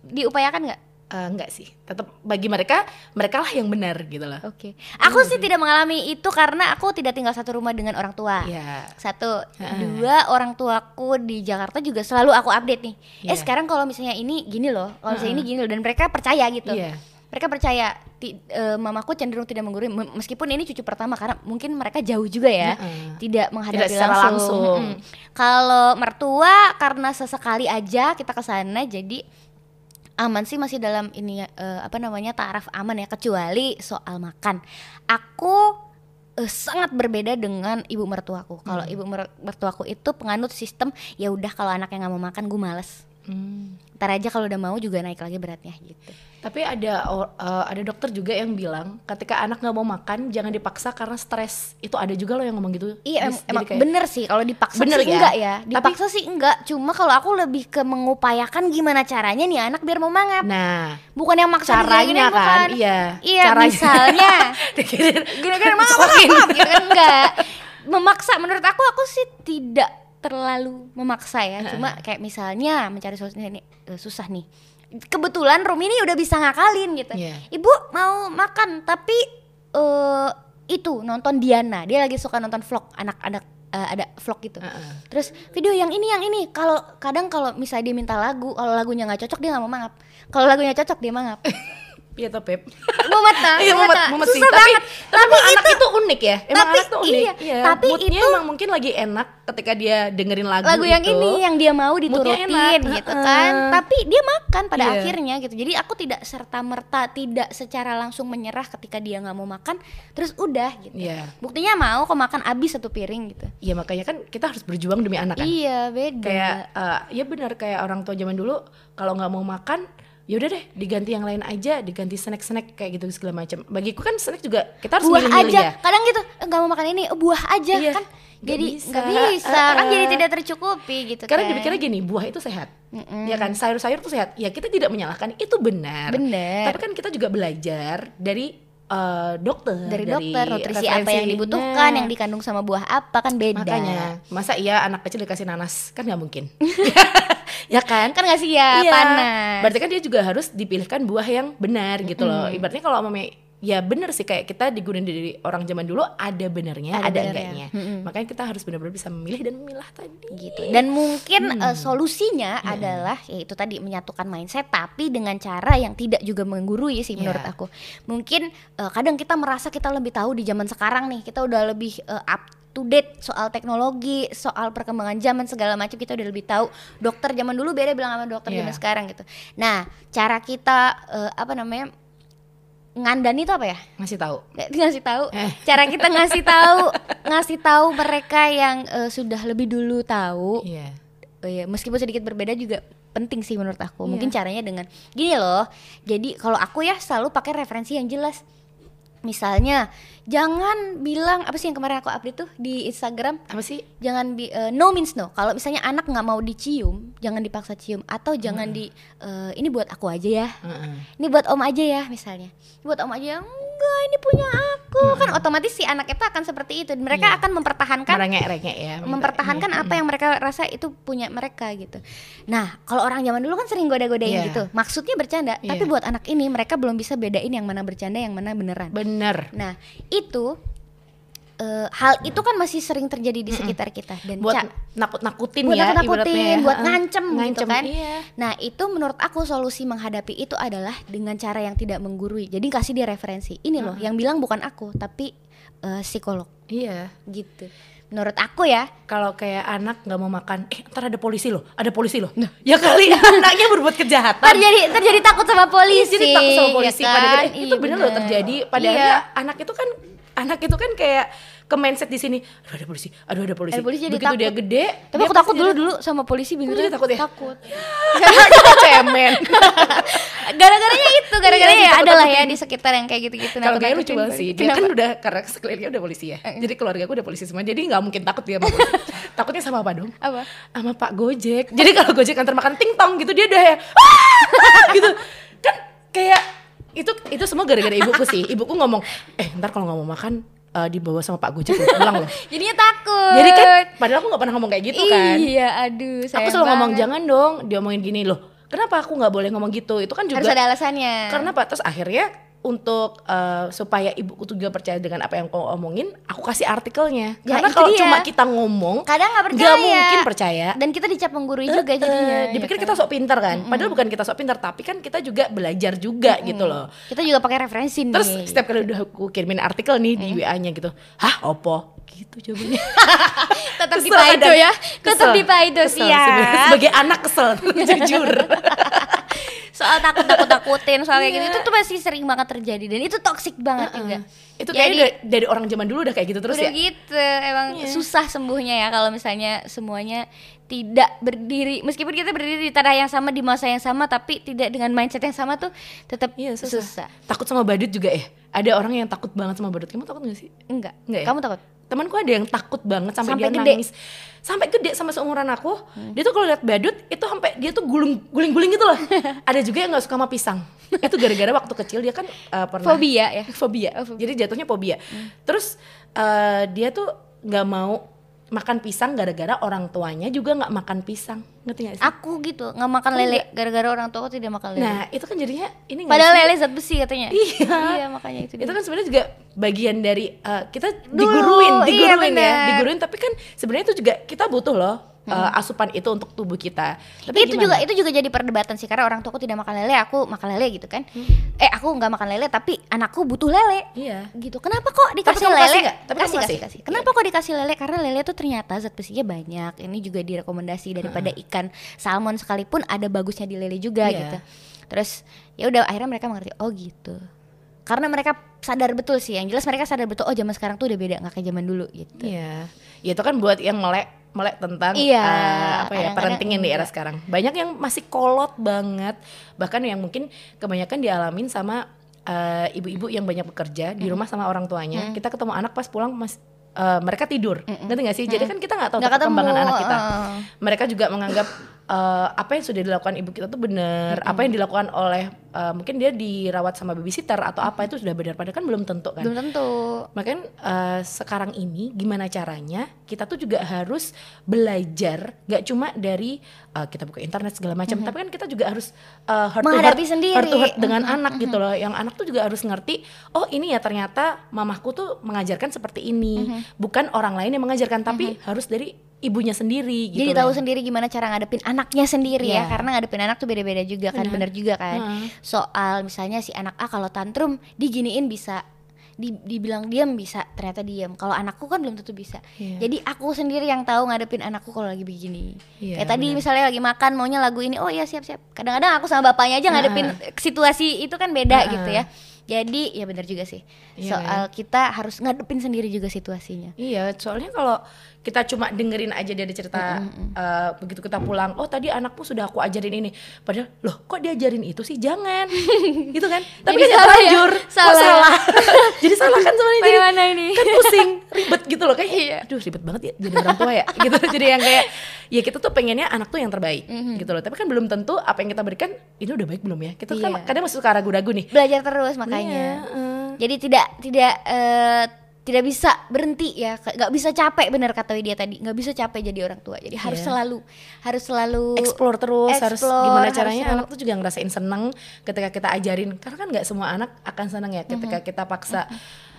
diupayakan nggak Eh, enggak sih tetap bagi mereka mereka lah yang benar gitu loh Oke, aku sih tidak mengalami itu karena aku tidak tinggal satu rumah dengan orang tua. Iya. Satu, dua orang tuaku di Jakarta juga selalu aku update nih. Eh Iya. sekarang kalau misalnya ini gini loh, kalau misalnya ini gini loh, dan mereka percaya gitu. Iya. Mereka percaya, ti- eh, mamaku cenderung tidak menggurui, me- meskipun ini cucu pertama karena mungkin mereka jauh juga ya, Heeh. tidak menghadapi Tidak langsung. langsung. Mm-mm. Kalau mertua karena sesekali aja kita ke sana, jadi aman sih masih dalam ini eh, apa namanya taraf aman ya kecuali soal makan. Aku eh, sangat berbeda dengan ibu mertuaku. Kalau ibu mer- mertuaku itu penganut sistem ya udah kalau anaknya nggak mau makan gue males. Hmm. Ntar aja kalau udah mau juga naik lagi beratnya gitu. Tapi ada eh, ada dokter juga yang bilang ketika anak nggak mau makan jangan dipaksa karena stres. Itu ada juga loh yang ngomong gitu. Iya em- emang kayak- bener sih kalau dipaksa Bener sih ya? enggak ya. Tapi- Dipaksa sih enggak. Cuma kalau aku lebih ke mengupayakan gimana caranya nih anak biar mau mangap. Nah, Bukan yang maksa caranya kan, bukan. iya. Iya Caranya. misalnya gini-gini Sokin. mangap gitu kan enggak. Memaksa menurut aku aku sih tidak terlalu memaksa ya. Cuma kayak misalnya mencari solusi ini eh, susah nih. Kebetulan Rumi ini udah bisa ngakalin gitu. Iya. Ibu mau makan tapi eh itu nonton Diana. Dia lagi suka nonton vlog anak-anak eh, ada vlog gitu. Heeh. Terus video yang ini yang ini. Kalau kadang kalau misalnya dia minta lagu, kalau lagunya nggak cocok dia nggak mau mangap. Kalau lagunya cocok dia mangap. Iya toh Pep. mumet nah, Iya mumet mumet, sih. Susah Tapi, banget. tapi, emang anak itu unik ya. Emang Tapi anak tuh unik. iya, tapi moodnya itu- emang mungkin lagi enak ketika dia dengerin lagu, lagu yang itu. ini yang dia mau diturutin enak. gitu kan tapi dia makan pada Iya. akhirnya gitu jadi aku tidak serta merta tidak secara langsung menyerah ketika dia nggak mau makan terus udah gitu Iya. buktinya mau kok makan abis satu piring gitu Iya makanya kan kita harus berjuang demi anak kan. iya beda Kayak eh, ya benar kayak orang tua zaman dulu kalau nggak mau makan ya udah deh diganti yang lain aja diganti snack-snack kayak gitu segala macam. Bagiku kan snack juga kita harus buah aja. ya. Kadang gitu "Eh, nggak mau makan ini eh, buah aja. Iya, kan nggak jadi bisa. nggak bisa. Kan Eh, jadi eh. tidak tercukupi gitu karena kan. dipikirnya gini buah itu sehat. Ya kan? Sayur-sayur itu sehat. Ya kita tidak menyalahkan itu benar. Benar. tapi kan kita juga belajar dari eh, dokter dari dokter nutrisi apa yang dibutuhkan yang dikandung sama buah apa kan beda. Makanya masa iya anak kecil dikasih nanas? Kan nggak mungkin ya kan kan nggak sih ya Iya. panas Berarti kan dia juga harus dipilihkan buah yang benar gitu loh. Ibaratnya kalau mama ya bener sih kayak kita digunakan dari orang zaman dulu ada benernya, Ada ada, benernya. enggaknya. Makanya kita harus benar-benar bisa memilih dan memilah tadi. gitu dan mungkin Hmm. eh, solusinya adalah yaitu tadi menyatukan mindset tapi dengan cara yang tidak juga menggurui sih menurut Iya. aku mungkin eh, kadang kita merasa kita lebih tahu di zaman sekarang nih kita udah lebih eh, up to date soal teknologi soal perkembangan zaman segala macam kita udah lebih tahu dokter zaman dulu beda bilang sama dokter Iya. zaman sekarang gitu nah cara kita eh, apa namanya ngandani itu apa ya Ngasih tahu. Ngasih tahu Eh. cara kita ngasih tahu ngasih tahu mereka yang eh, sudah lebih dulu tahu Iya. Oh iya, meskipun sedikit berbeda juga penting sih menurut aku. Mungkin Iya. caranya dengan gini loh. Jadi kalau aku ya selalu pakai referensi yang jelas. Misalnya, jangan bilang apa sih yang kemarin aku update tuh di Instagram? Apa sih? Jangan bi eh, no means no. Kalau misalnya anak nggak mau dicium, jangan dipaksa cium atau jangan di eh, ini buat aku aja ya. Heeh. Ini buat om aja ya misalnya. Buat om aja enggak ini punya aku. Kan otomatis si anak itu akan seperti itu. Mereka Iya. akan mempertahankan Merengek-rengek ya. mempertahankan apa yang mereka rasa itu punya mereka gitu. Nah, kalau orang zaman dulu kan sering goda-godain Iya. gitu. Maksudnya bercanda, tapi Iya. buat anak ini mereka belum bisa bedain yang mana bercanda, yang mana beneran. Bener. Nah, itu eh, hal itu kan masih sering terjadi di sekitar kita dan Buat nakut-nakutin buat ya. nakut-nakutin, ya. buat ngancem, gitu Ngancem, kan. Iya. Nah, itu menurut aku solusi menghadapi itu adalah dengan cara yang tidak menggurui. Jadi kasih dia referensi. Ini loh, yang bilang bukan aku, tapi eh, psikolog Iya. gitu. Menurut aku ya, Kalau kayak anak nggak mau makan, eh ntar ada polisi loh, ada polisi loh. ya kali anaknya berbuat kejahatan. terjadi terjadi takut sama polisi. Jadi takut sama polisi ya pada kan? akhirnya, itu Iya, bener loh bener. terjadi padahal Iya. anak itu kan anak itu kan kayak ke mindset di sini aduh ada polisi aduh ada polisi. Ada polisi begitu dia takut. gede Tapi dia aku takut dulu dulu sama polisi bingung. Takut ya? Takut. Kita cemen? Gara-garanya itu, gara-garanya Iya, ya adalah ya di sekitar yang kayak gitu-gitu. kalau kayak lucu banget sih. Dia kan udah karena sekelilingnya udah polisi ya. Jadi keluarga gue udah polisi semua. Jadi nggak mungkin takut dia sama polisi. Takutnya sama apa dong? Apa? sama Pak Gojek. Jadi kalau Gojek antar makan ting tong gitu dia udah ya gitu. Kan kayak itu itu semua gara-gara ibuku sih ibuku ngomong eh ntar kalau nggak mau makan eh, dibawa sama Pak Gojek pulang loh Jadinya takut. Jadi kan padahal aku nggak pernah ngomong kayak gitu kan. Iya, aduh. aku selalu ngomong banget. jangan dong, dia omongin gini loh. Kenapa aku nggak boleh ngomong gitu? Itu kan juga Harus ada alasannya. karena apa? Terus akhirnya untuk eh, supaya ibuku tuh juga percaya dengan apa yang kau omongin, aku kasih artikelnya. Ya, karena kalau dia. cuma kita ngomong, kadang nggak percaya. nggak mungkin percaya. Dan kita dicap menggurui juga jadinya. Eh, dipikir ya kita sok pintar kan? Padahal bukan kita sok pintar, tapi kan kita juga belajar juga gitu loh. Kita juga pakai referensi nih. Terus setiap kali udah aku kirimin artikel nih di WA-nya gitu, hah opo? Gitu jawabannya. tetap di Paido ya. Tetap di Paido sih ya. Sebagai anak kesel, jujur. soal takut takut takutin soal kayak gitu Iya. itu tuh masih sering banget terjadi dan itu toxic banget juga itu Jadi- kayaknya dari, dari orang zaman dulu udah kayak gitu terus udah ya gitu emang Iya. susah sembuhnya ya kalau misalnya semuanya tidak berdiri meskipun kita berdiri di tanah yang sama di masa yang sama tapi tidak dengan mindset yang sama tuh tetap Iya, susah. susah. takut sama badut juga ya ada orang yang takut banget sama badut kamu takut gak sih enggak Enggak ya? kamu takut temanku ada yang takut banget sampai, Sampai dia gede? nangis. Sampai gede sama seumuran aku. Dia tuh kalau lihat badut itu sampai dia tuh guling guling guling gitu loh. Ada juga yang nggak suka sama pisang. Itu gara-gara waktu kecil dia kan eh, pernah fobia ya? Fobia. Oh, fobia. jadi jatuhnya fobia. Terus eh, dia tuh nggak mau makan pisang gara-gara orang tuanya juga nggak makan pisang ngerti gak sih aku gitu nggak makan lele gara-gara orang tua aku tidak makan lele nah itu kan jadinya ini padahal sih? lele zat besi katanya Iya. iya makanya itu, itu dia. kan sebenarnya juga bagian dari uh, kita Dulu, diguruin, iya diguruin ya, bener. diguruin. Tapi kan sebenarnya itu juga kita butuh loh uh, asupan itu untuk tubuh kita. Tapi itu gimana? juga itu juga jadi perdebatan sih karena orang tua aku tidak makan lele aku makan lele gitu kan Hmm. eh aku nggak makan lele tapi anakku butuh lele Iya. gitu kenapa kok dikasih kamu lele kasih? Tapi kasih, kasih kasih? kasih kenapa kok dikasih lele karena lele tuh ternyata zat besinya banyak ini juga direkomendasi daripada ikan salmon sekalipun ada bagusnya di lele juga Iya. gitu terus ya udah akhirnya mereka mengerti oh gitu karena mereka sadar betul sih yang jelas mereka sadar betul oh zaman sekarang tuh udah beda nggak kayak zaman dulu gitu Iya. Ya itu kan buat yang melek melek tentang Iya, uh, apa ya parenting yang di era sekarang. Banyak yang masih kolot banget, bahkan yang mungkin kebanyakan dialamin sama uh, ibu-ibu yang banyak bekerja di rumah sama orang tuanya. Kita ketemu anak pas pulang mas uh, mereka tidur, ngerti gak sih? Jadi kan kita nggak tahu Nggak perkembangan anak kita. uh. Mereka juga menganggap uh, apa yang sudah dilakukan ibu kita tuh benar, apa yang dilakukan oleh uh, mungkin dia dirawat sama babysitter atau apa itu sudah benar, padahal kan belum tentu kan. belum tentu Makanya eh, sekarang ini gimana caranya kita tuh juga harus belajar nggak cuma dari eh, kita buka internet segala macam, tapi kan kita juga harus eh, heart to Menghadapi heart- sendiri. heart to heart dengan anak gitu loh. Yang anak tuh juga harus ngerti, oh ini ya ternyata mamahku tuh mengajarkan seperti ini, bukan orang lain yang mengajarkan, tapi harus dari ibunya sendiri gitu. Jadi tahu sendiri gimana cara ngadepin anaknya sendiri ya, Iya. karena ngadepin anak tuh beda-beda juga kan, bener juga kan. Heeh. Soal misalnya si anak A kalau tantrum diginiin bisa di, dibilang diam bisa ternyata diam. Kalau anakku kan belum tentu bisa. Iya. Jadi aku sendiri yang tahu ngadepin anakku kalau lagi begini. Iya, Kayak tadi benar. misalnya lagi makan maunya lagu ini, oh iya siap-siap. Kadang-kadang aku sama bapaknya aja ngadepin situasi itu kan beda Heeh. gitu ya. Jadi ya bener juga sih. Iya, Soal kita harus ngadepin sendiri juga situasinya. Iya, soalnya kalau kita cuma dengerin aja dari cerita eh, begitu kita pulang, oh tadi anakmu sudah aku ajarin ini, padahal loh kok diajarin itu sih jangan, gitu kan? Tapi Jadi kan salah ya? terlanjur, kok Salah. salah, jadi salah kan sebenarnya jadi Bagaimana ini? kan pusing, ribet gitu loh, kayak aduh ribet banget ya jadi orang tua ya, gitu. Jadi yang kayak ya kita tuh pengennya anak tuh yang terbaik, gitu loh. Tapi kan belum tentu apa yang kita berikan ini udah baik belum ya? Kita kan Iya. kadang masih suka ragu-ragu nih. Belajar terus makanya. Iya, eh. Jadi tidak tidak eh, tidak bisa berhenti ya, nggak bisa capek bener kata dia tadi, nggak bisa capek jadi orang tua. Jadi harus Iya. selalu harus selalu explore terus harus explore, gimana harus caranya selalu- anak tuh juga ngerasain seneng ketika kita ajarin karena kan nggak semua anak akan seneng ya ketika kita paksa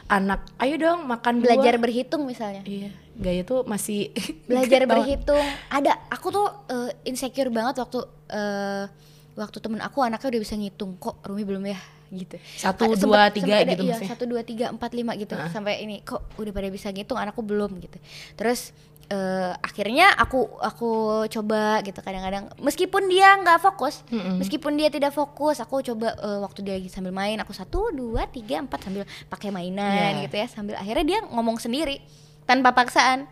anak ayo dong makan buah." belajar berhitung misalnya. iya gaya tuh masih Belajar berhitung. Ada aku tuh eh, insecure banget waktu eh, waktu temen aku anaknya udah bisa ngitung kok Rumi belum ya gitu. Satu, Ada- dua, sempet- tiga sempet ada, gitu iya, maksudnya. satu dua tiga empat lima gitu. Sampai ini kok udah pada bisa ngitung anakku belum gitu. Terus eh, akhirnya aku aku coba gitu kadang-kadang. Meskipun dia nggak fokus meskipun dia tidak fokus aku coba eh, waktu dia lagi sambil main aku satu dua tiga empat sambil pakai mainan Iya. gitu ya sambil akhirnya dia ngomong sendiri tanpa paksaan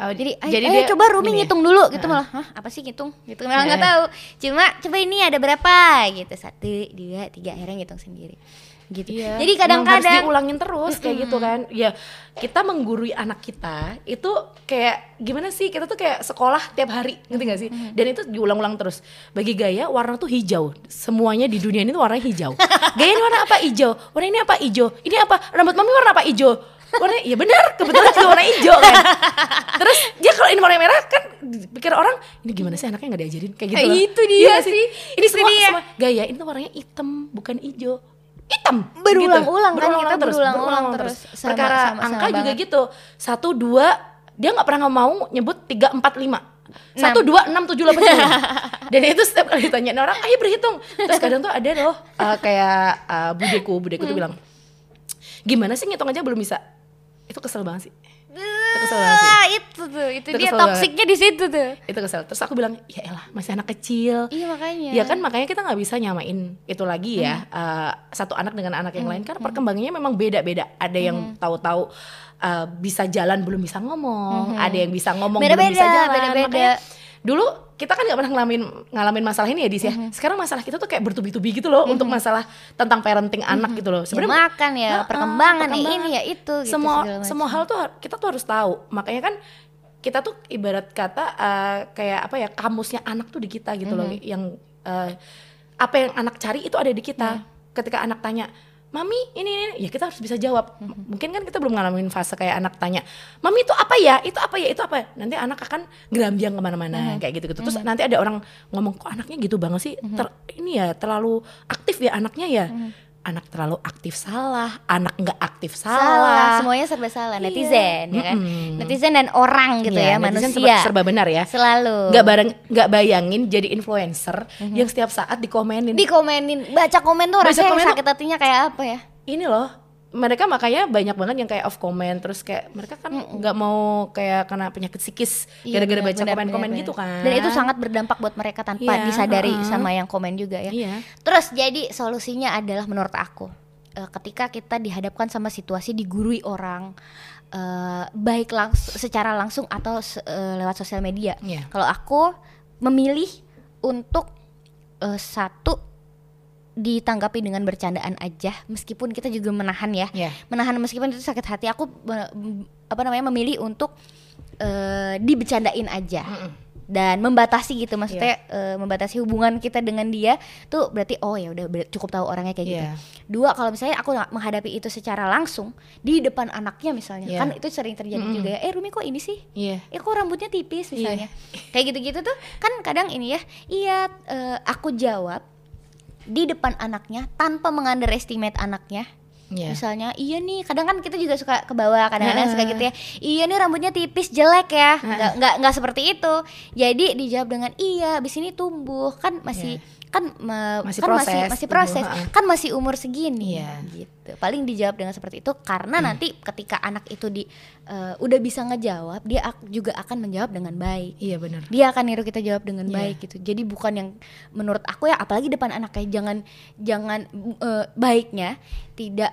Oh, jadi, ayo, jadi ayo dia coba Rumi gini ya? ngitung dulu gitu malah Hah apa sih ngitung gitu malah nggak Eh. tahu cuma coba ini ada berapa gitu satu dua tiga akhirnya ngitung sendiri gitu Iya, jadi emang harus kadang-kadang diulangin terus kayak gitu kan. Ya, kita menggurui anak kita itu kayak gimana sih? Kita tuh kayak sekolah tiap hari, ngerti gak sih? Dan itu diulang-ulang terus. Bagi Gaya warna tuh hijau. Semuanya di dunia ini tuh warnanya hijau. Gaya ini warna apa? Hijau. Warna ini apa? Hijau. Ini apa? Rambut mami warna apa? Hijau. Warna ya benar, kebetulan juga warna hijau kan. Terus dia kalau ini warna merah kan pikir orang ini gimana sih anaknya nggak diajarin kayak gitu. Itu dia Iya nggak sih. Ini Itu semua, dia. semua gaya ini tuh warnanya hitam bukan hijau hitam Berulang-ulang kan, Berulang-ulang kita terus, berulang-ulang terus. Sama- perkara sama-sama angka juga banget. gitu satu dua dia nggak pernah mau nyebut tiga empat lima satu dua enam tujuh delapan sembilan dan itu setiap kali ditanyain orang ayo berhitung terus kadang tuh ada loh uh, kayak uh, budeku budeku Hmm. tuh bilang gimana sih ngitung aja belum bisa itu kesel banget sih kesel banget sih. Ah, itu tuh, itu, Itu dia toksiknya di situ tuh. itu kesel terus aku bilang ya elah masih anak kecil Iya makanya. Ya kan makanya kita nggak bisa nyamain itu lagi ya eh, satu anak dengan anak yang lain karena perkembangannya memang beda-beda. Ada yang tahu-tahu eh, bisa jalan belum bisa ngomong, ada yang bisa ngomong belum Beda-beda, bisa jalan. beda-beda. Makanya dulu kita kan nggak pernah ngalamin ngalamin masalah ini ya Dis ya. Sekarang masalah kita tuh kayak bertubi-tubi gitu loh untuk masalah tentang parenting anak gitu loh. Ya, Sebenarnya makan ya, Heeh, perkembangan, ya perkembangan. ini ya itu gitu semua semua hal tuh kita tuh harus tahu makanya kan kita tuh ibarat kata eh, kayak apa ya kamusnya anak tuh di kita gitu loh Mm-hmm. yang eh, apa yang anak cari itu ada di kita Iya. ketika anak tanya mami ini ini ya kita harus bisa jawab Mm-hmm. mungkin kan kita belum ngalamin fase kayak anak tanya mami itu apa ya itu apa ya itu apa ya?" nanti anak akan gerambiang ke mana-mana Mm-hmm. kayak gitu gitu terus nanti ada orang ngomong kok anaknya gitu banget sih Ter- ini ya terlalu aktif ya anaknya ya Mm-hmm. Anak terlalu aktif salah anak nggak aktif salah, salah semuanya serba salah. Iya. Netizen ya kan, Mm-mm. netizen dan orang gitu Iya, ya, manusia. serba, serba benar ya Selalu. nggak bareng nggak bayangin jadi influencer yang setiap saat dikomenin dikomenin, baca komen tuh Baca rasanya komen tuh- sakit hatinya kayak apa ya? ini loh mereka makanya banyak banget yang kayak off comment terus kayak mereka kan nggak mau kayak kena penyakit psikis Iya, gara-gara benar, baca komen-komen gitu kan Dan itu sangat berdampak buat mereka tanpa Iya, disadari heeh. sama yang komen juga ya. iya Terus jadi solusinya adalah menurut aku eh, ketika kita dihadapkan sama situasi digurui orang eh, baik langsung secara langsung atau eh, lewat sosial media. Iya. Kalau aku memilih untuk eh, satu ditanggapi dengan bercandaan aja meskipun kita juga menahan ya. Iya. Menahan meskipun itu sakit hati aku apa namanya memilih untuk eh, dibecandain aja Mm-mm. dan membatasi gitu maksudnya Iya. eh, membatasi hubungan kita dengan dia tuh berarti oh ya udah cukup tahu orangnya kayak gitu. Iya. Dua kalau misalnya aku menghadapi itu secara langsung di depan anaknya misalnya Iya. kan itu sering terjadi Mm-mm. juga ya. Eh Rumi kok ini sih? iya Eh kok rambutnya tipis Iya. misalnya. Kayak gitu-gitu tuh kan kadang ini ya. Iya eh, aku jawab di depan anaknya tanpa mengunderestimate anaknya. iya Misalnya, iya nih, kadang kan kita juga suka ke bawah, kadang-kadang Heeh. suka gitu ya. Iya nih rambutnya tipis, jelek ya. Nggak nggak nggak seperti itu. Jadi dijawab dengan iya, abis ini tumbuh kan masih kan me- Masih kan masih proses, masih tumbuh, proses, heeh. kan masih umur segini Iya. gitu. Paling dijawab dengan seperti itu karena nanti ketika anak itu di eh, udah bisa ngejawab, dia ak- juga akan menjawab dengan baik iya benar dia akan niru kita jawab dengan Iya. baik gitu jadi bukan yang menurut aku ya apalagi depan anak kayak jangan jangan eh, baiknya tidak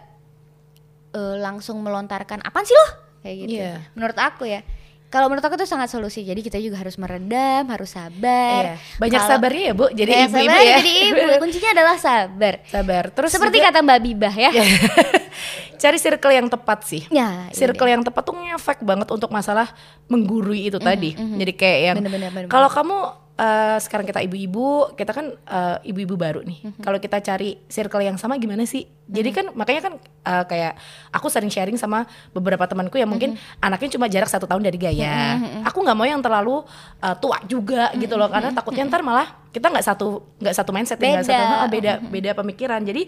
eh, langsung melontarkan apaan sih lo kayak gitu Iya. menurut aku ya kalau menurut aku itu sangat solusi. Jadi kita juga harus meredam harus sabar. Iya. banyak Kalau- sabarnya ya bu? Jadi ibu-ibu sabar, ya. jadi ibu. Kuncinya adalah sabar. Sabar. Terus seperti juga kata Mbak Bibah ya. Iya. cari circle yang tepat sih. Ya ini circle yang tepat tuh ngefek banget untuk masalah menggurui itu tadi. Jadi kayak yang kalau kamu eh, sekarang kita ibu-ibu, kita kan eh, ibu-ibu baru nih. Kalau kita cari circle yang sama gimana sih? Jadi kan makanya kan eh, kayak aku sering sharing sama beberapa temanku yang mungkin anaknya cuma jarak satu tahun dari Gaya. Aku nggak mau yang terlalu eh, tua juga gitu loh, karena takutnya ntar malah kita nggak satu nggak satu mindset, nggak Beda. satu ah, beda beda pemikiran. Jadi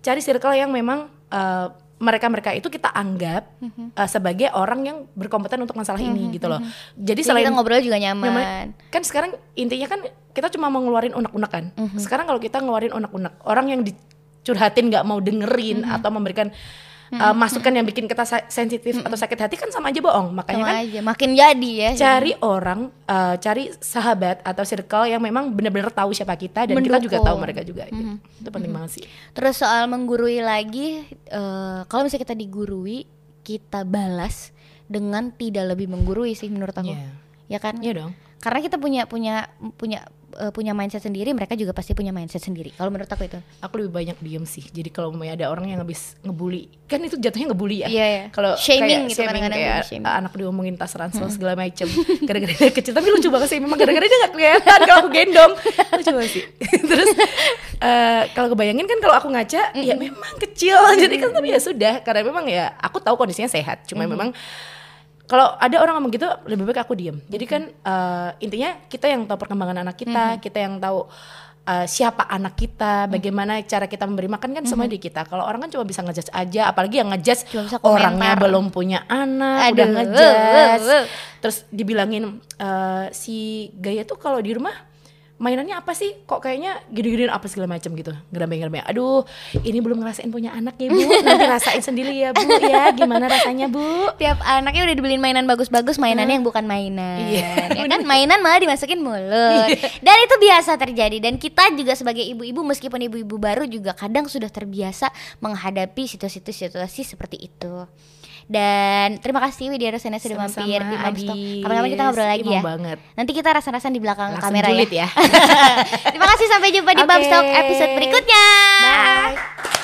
cari circle yang memang eh, mereka-mereka itu kita anggap Mhm. uh, sebagai orang yang berkompeten untuk masalah ini gitu loh. Jadi Jadi selain kita ngobrol juga nyaman- nyaman kan sekarang intinya kan kita cuma mau ngeluarin unek-unek kan. Mhm. Sekarang kalau kita ngeluarin unek-unek, orang yang dicurhatin nggak mau dengerin Mhm. atau memberikan uh, masukan yang bikin kita sensitif atau sakit hati kan sama aja bohong. Makanya sama kan aja makin jadi ya cari orang, uh, cari sahabat atau circle yang memang benar-benar tahu siapa kita dan kita juga Mendukung. tahu mereka juga. gitu. Itu penting banget sih. Terus soal menggurui lagi, eh, kalau misalnya kita digurui, kita balas dengan tidak lebih menggurui sih menurut aku, Iya. ya kan? Iya dong. Karena kita punya punya punya eh, punya mindset sendiri, mereka juga pasti punya mindset sendiri. Kalau menurut aku itu. aku lebih banyak diem sih. Jadi kalau mau ada orang yang habis ngebully kan itu jatuhnya ngebully ya. Iya, iya. kalau Shaming kayak gitu shaming kadang-kadang kayak shaming. anak diomongin tas ransel segala macem. Gara-gara dia kecil. Tapi lucu banget sih. Memang gara-gara dia gak kelihatan kalau aku gendong. Lucu banget sih. Terus eh, kalau kebayangin kan kalau aku ngaca ya memang kecil. Jadi kan tapi ya sudah. Karena memang ya aku tahu kondisinya sehat. Cuma memang kalau ada orang ngomong gitu lebih baik aku diem. Jadi kan eh, intinya kita yang tahu perkembangan anak kita kita yang tahu eh, siapa anak kita bagaimana cara kita memberi makan kan semua di kita. Kalau orang kan cuma bisa ngejudge aja apalagi yang ngejudge orangnya belum punya anak udah Aduh, ngejudge. Wuh, wuh. terus dibilangin eh, si Gaya tuh kalau di rumah mainannya apa sih? Kok kayaknya gede-gedean apa segala macam gitu. Ngerame-ngerame aduh ini belum ngerasain punya anak ya bu. Nanti rasain sendiri ya bu ya. Gimana rasanya bu? Tiap anaknya udah dibeliin mainan bagus-bagus, mainannya yang bukan mainan. Iya. Ya kan? mainan malah dimasukin mulut. Dan itu biasa terjadi. Dan kita juga sebagai ibu-ibu meskipun ibu-ibu baru juga kadang sudah terbiasa menghadapi situasi-situasi seperti itu. Dan terima kasih Widya Rosena sudah Sama-sama, mampir di. Adis. Kapan-kapan kita ngobrol lagi ya. banget. Nanti kita rasa-rasan di belakang Langsung kamera ya. ya. terima kasih sampai jumpa di Oke. Mamstock episode berikutnya. Bye.